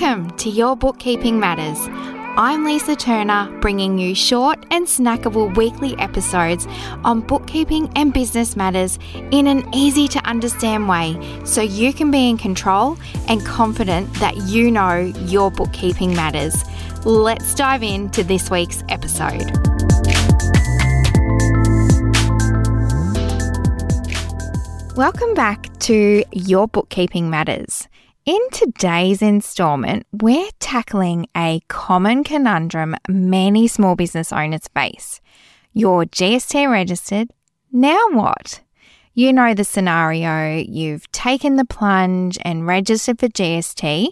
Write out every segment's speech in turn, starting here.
Welcome to Your Bookkeeping Matters. I'm Lisa Turner, bringing you short and snackable weekly episodes on bookkeeping and business matters in an easy to understand way so you can be in control and confident that you know your bookkeeping matters. Let's dive into this week's episode. Welcome back to Your Bookkeeping Matters. In today's installment, we're tackling a common conundrum many small business owners face. You're GST registered, now what? You know the scenario, you've taken the plunge and registered for GST,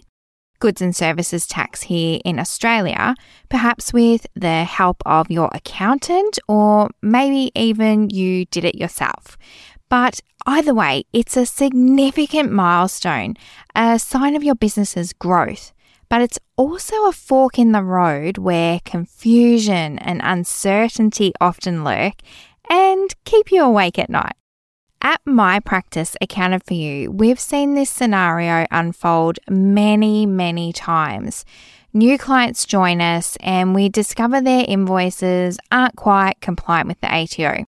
goods and services tax here in Australia, perhaps with the help of your accountant, or maybe even you did it yourself. But either way, it's a significant milestone, a sign of your business's growth. But it's also a fork in the road where confusion and uncertainty often lurk and keep you awake at night. At My Practice Accounted for You, we've seen this scenario unfold many, many times. New clients join us and we discover their invoices aren't quite compliant with the ATO.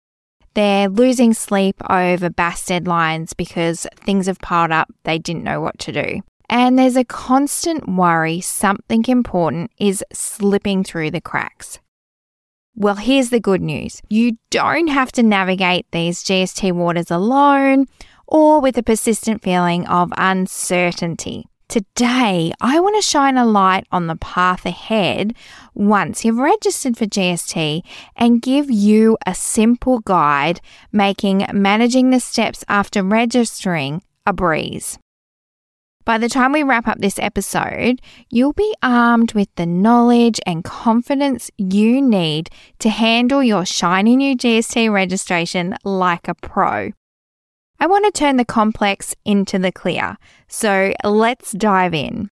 They're losing sleep over BAS deadlines because things have piled up they didn't know what to do. And there's a constant worry something important is slipping through the cracks. Well, here's the good news you don't have to navigate these GST waters alone or with a persistent feeling of uncertainty. Today, I want to shine a light on the path ahead once you've registered for GST and give you a simple guide making managing the steps after registering a breeze. By the time we wrap up this episode, you'll be armed with the knowledge and confidence you need to handle your shiny new GST registration like a pro. I want to turn the complex into the clear, so let's dive in.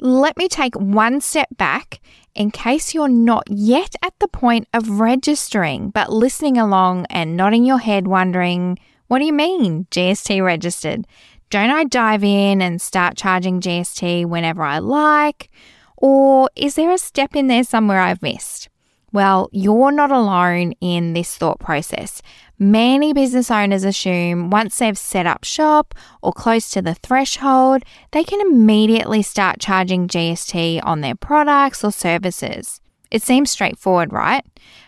Let me take one step back in case you're not yet at the point of registering, but listening along and nodding your head, wondering, what do you mean, GST registered? Don't I dive in and start charging GST whenever I like? Or is there a step in there somewhere I've missed? Well, you're not alone in this thought process. Many business owners assume once they've set up shop or close to the threshold, they can immediately start charging GST on their products or services. It seems straightforward, right?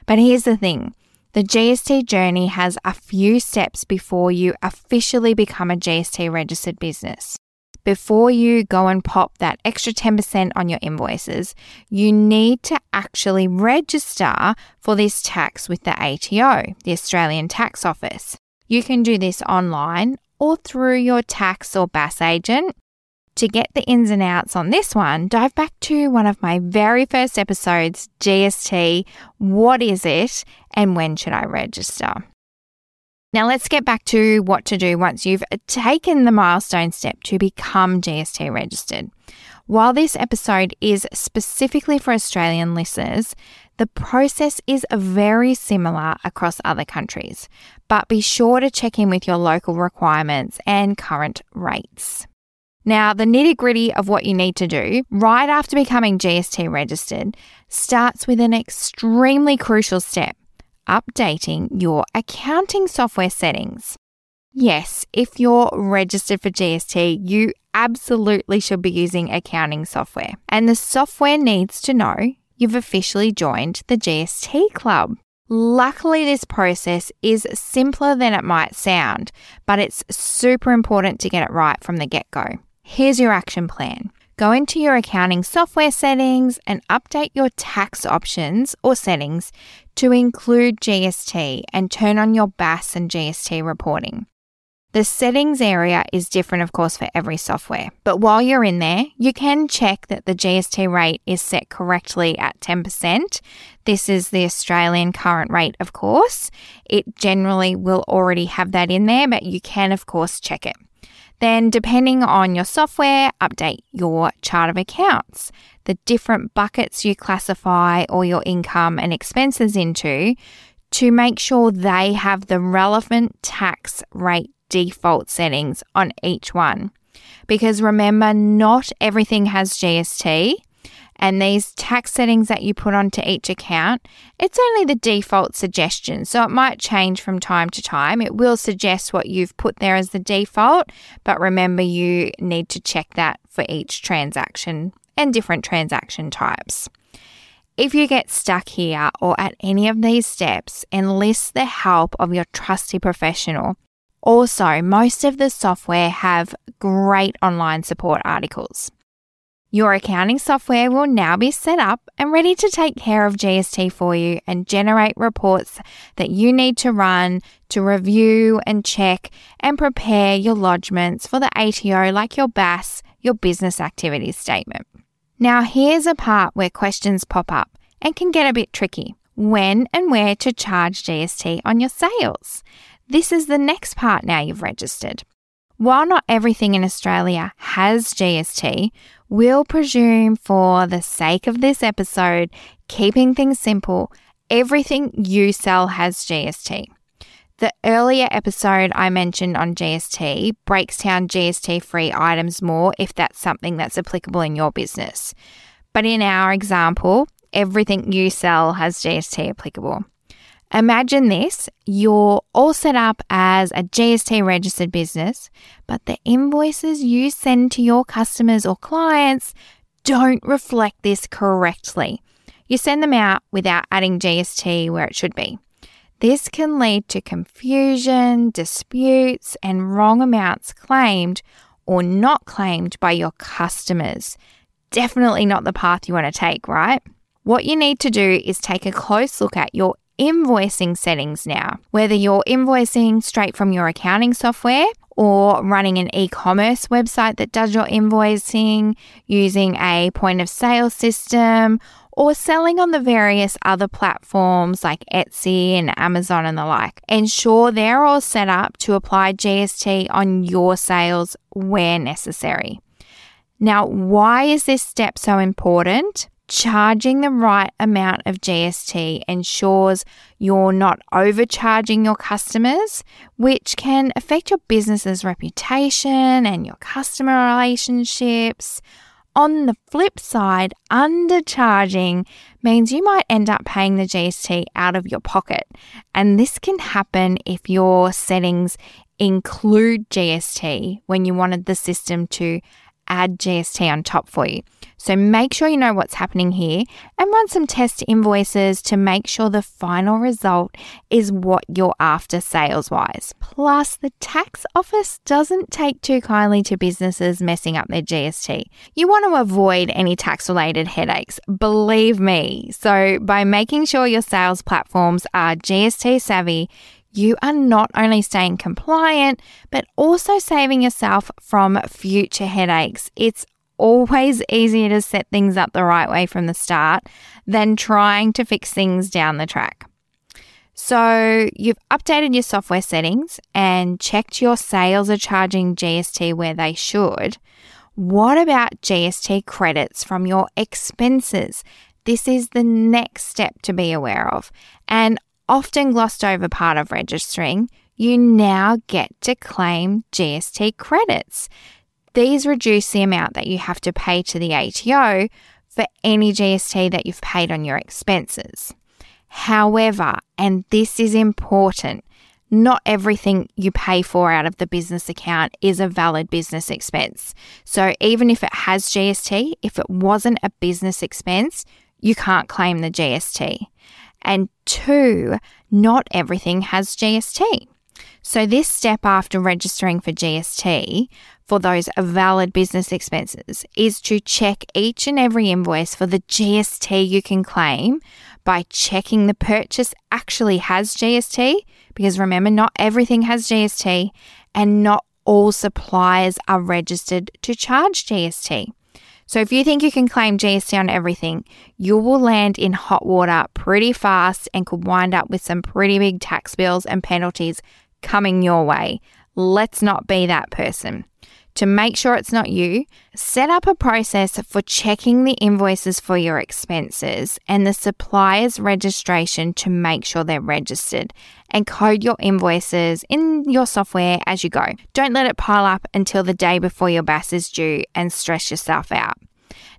But here's the thing the GST journey has a few steps before you officially become a GST registered business. Before you go and pop that extra 10% on your invoices, you need to actually register for this tax with the ATO, the Australian Tax Office. You can do this online or through your tax or BAS agent. To get the ins and outs on this one, dive back to one of my very first episodes GST What is it and when should I register? Now, let's get back to what to do once you've taken the milestone step to become GST registered. While this episode is specifically for Australian listeners, the process is very similar across other countries, but be sure to check in with your local requirements and current rates. Now, the nitty gritty of what you need to do right after becoming GST registered starts with an extremely crucial step updating your accounting software settings. Yes, if you're registered for GST, you absolutely should be using accounting software. And the software needs to know you've officially joined the GST club. Luckily, this process is simpler than it might sound, but it's super important to get it right from the get go. Here's your action plan. Go into your accounting software settings and update your tax options or settings to include GST and turn on your BAS and GST reporting. The settings area is different, of course, for every software. But while you're in there, you can check that the GST rate is set correctly at 10%. This is the Australian current rate, of course. It generally will already have that in there, but you can, of course, check it. Then, depending on your software, update your chart of accounts, the different buckets you classify all your income and expenses into to make sure they have the relevant tax rate default settings on each one. Because remember, not everything has GST. And these tax settings that you put onto each account, it's only the default suggestion. So it might change from time to time. It will suggest what you've put there as the default, but remember you need to check that for each transaction and different transaction types. If you get stuck here or at any of these steps, enlist the help of your trusty professional. Also, most of the software have great online support articles. Your accounting software will now be set up and ready to take care of GST for you and generate reports that you need to run to review and check and prepare your lodgements for the ATO, like your BAS, your business activities statement. Now, here's a part where questions pop up and can get a bit tricky. When and where to charge GST on your sales? This is the next part now you've registered. While not everything in Australia has GST, we'll presume for the sake of this episode, keeping things simple, everything you sell has GST. The earlier episode I mentioned on GST breaks down GST free items more if that's something that's applicable in your business. But in our example, everything you sell has GST applicable. Imagine this you're all set up as a GST registered business, but the invoices you send to your customers or clients don't reflect this correctly. You send them out without adding GST where it should be. This can lead to confusion, disputes, and wrong amounts claimed or not claimed by your customers. Definitely not the path you want to take, right? What you need to do is take a close look at your invoicing settings now, whether you're invoicing straight from your accounting software or running an e commerce website that does your invoicing using a point of sale system or selling on the various other platforms like Etsy and Amazon and the like. Ensure they're all set up to apply GST on your sales where necessary. Now, why is this step so important? Charging the right amount of GST ensures you're not overcharging your customers, which can affect your business's reputation and your customer relationships. On the flip side, undercharging means you might end up paying the GST out of your pocket. And this can happen if your settings include GST when you wanted the system to add GST on top for you. So make sure you know what's happening here and run some test invoices to make sure the final result is what you're after sales wise. Plus, the tax office doesn't take too kindly to businesses messing up their GST. You want to avoid any tax related headaches, believe me. So, by making sure your sales platforms are GST savvy, you are not only staying compliant, but also saving yourself from future headaches. It's always easier to set things up the right way from the start than trying to fix things down the track. So, you've updated your software settings and checked your sales are charging GST where they should. What about GST credits from your expenses? This is the next step to be aware of. And often glossed over part of registering, you now get to claim GST credits. These reduce the amount that you have to pay to the ATO for any GST that you've paid on your expenses. However, and this is important, not everything you pay for out of the business account is a valid business expense. So even if it has GST, if it wasn't a business expense, you can't claim the GST. And two, not everything has GST. So, this step after registering for GST for those valid business expenses is to check each and every invoice for the GST you can claim by checking the purchase actually has GST. Because remember, not everything has GST and not all suppliers are registered to charge GST. So if you think you can claim GST on everything, you will land in hot water pretty fast and could wind up with some pretty big tax bills and penalties coming your way. Let's not be that person. To make sure it's not you, set up a process for checking the invoices for your expenses and the supplier's registration to make sure they're registered and code your invoices in your software as you go. Don't let it pile up until the day before your BAS is due and stress yourself out.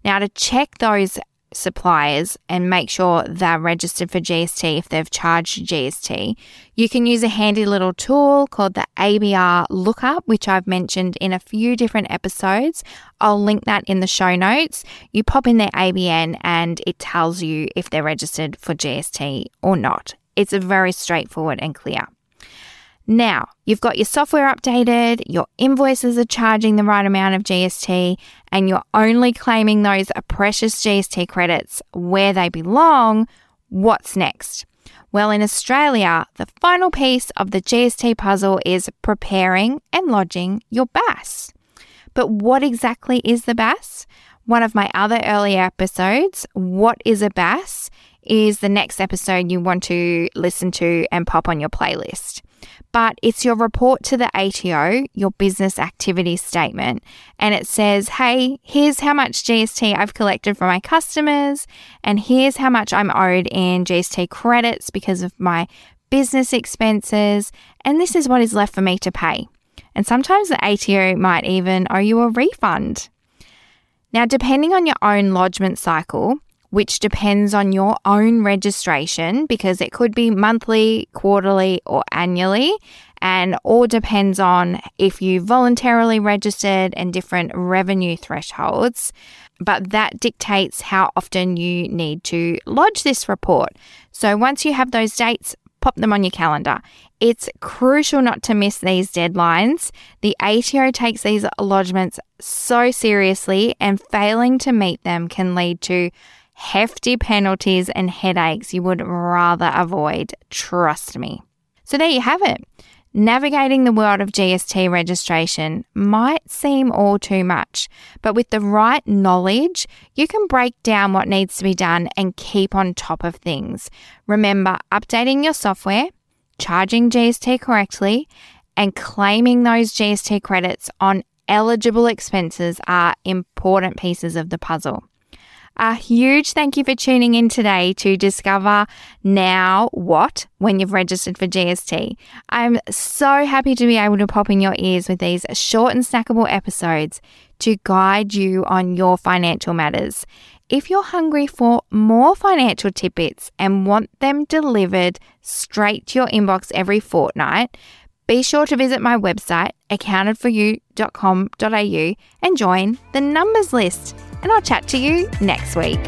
Now, to check those suppliers and make sure they're registered for GST if they've charged GST, you can use a handy little tool called the ABR Lookup, which I've mentioned in a few different episodes. I'll link that in the show notes. You pop in their ABN and it tells you if they're registered for GST or not. It's very straightforward and clear. Now, you've got your software updated, your invoices are charging the right amount of GST, and you're only claiming those precious GST credits where they belong. What's next? Well, in Australia, the final piece of the GST puzzle is preparing and lodging your BAS. But what exactly is the BAS? One of my other earlier episodes, What is a BAS? is the next episode you want to listen to and pop on your playlist but it's your report to the ATO, your business activity statement, and it says, hey, here's how much GST I've collected from my customers, and here's how much I'm owed in GST credits because of my business expenses, and this is what is left for me to pay. And sometimes the ATO might even owe you a refund. Now, depending on your own lodgement cycle, which depends on your own registration because it could be monthly, quarterly, or annually, and all depends on if you voluntarily registered and different revenue thresholds. But that dictates how often you need to lodge this report. So once you have those dates, pop them on your calendar. It's crucial not to miss these deadlines. The ATO takes these lodgements so seriously, and failing to meet them can lead to hefty penalties and headaches you would rather avoid. Trust me. So there you have it. Navigating the world of GST registration might seem all too much, but with the right knowledge, you can break down what needs to be done and keep on top of things. Remember, updating your software, charging GST correctly, and claiming those GST credits on eligible expenses are important pieces of the puzzle. A huge thank you for tuning in today to discover now what when you've registered for GST. I'm so happy to be able to pop in your ears with these short and snackable episodes to guide you on your financial matters. If you're hungry for more financial tidbits and want them delivered straight to your inbox every fortnight, be sure to visit my website, accountedforyou.com.au, and join the numbers list and I'll chat to you next week.